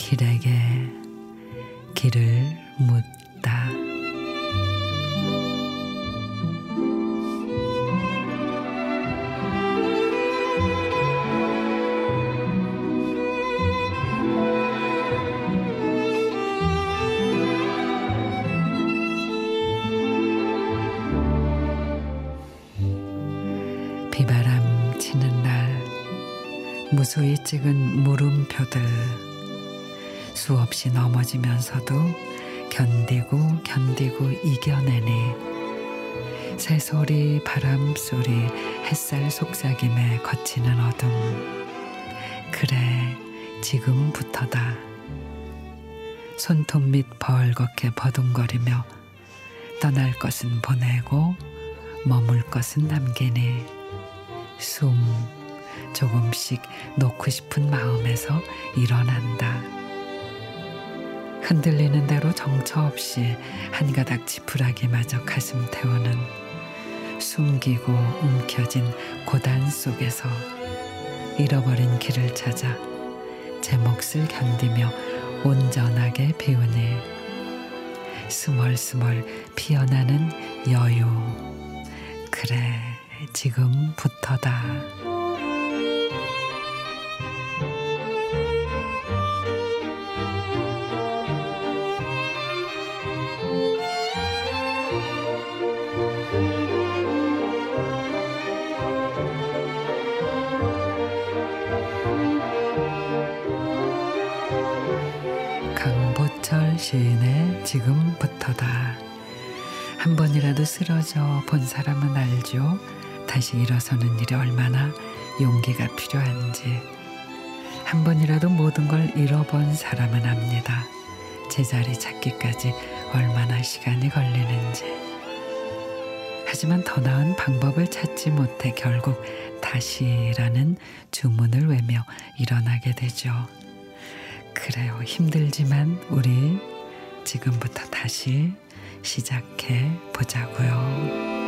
길에게 길을 묻다. 비바람 치는 날 무수히 찍은 물음표들 수없이 넘어지면서도 견디고 견디고 이겨내니 새소리 바람소리 햇살 속삭임에 거치는 어둠. 그래 지금부터다. 손톱 밑 벌겋게 버둥거리며 떠날 것은 보내고 머물 것은 남기니 숨 조금씩 놓고 싶은 마음에서 일어난다. 흔들리는 대로 정처 없이 한 가닥 지푸라기마저 가슴 태우는 숨기고 움켜진 고단 속에서 잃어버린 길을 찾아 제 몫을 견디며 온전하게 비우니 스멀스멀 피어나는 여유 그래 지금부터다. 강보철 시인의 지금부터다. 한 번이라도 쓰러져 본 사람은 알죠. 다시 일어서는 일이 얼마나 용기가 필요한지. 한 번이라도 모든 걸 잃어본 사람은 압니다. 제자리 찾기까지 얼마나 시간이 걸리는지. 하지만 더 나은 방법을 찾지 못해 결국 다시라는 주문을 외며 일어나게 되죠. 그래요. 힘들지만 우리 지금부터 다시 시작해 보자고요.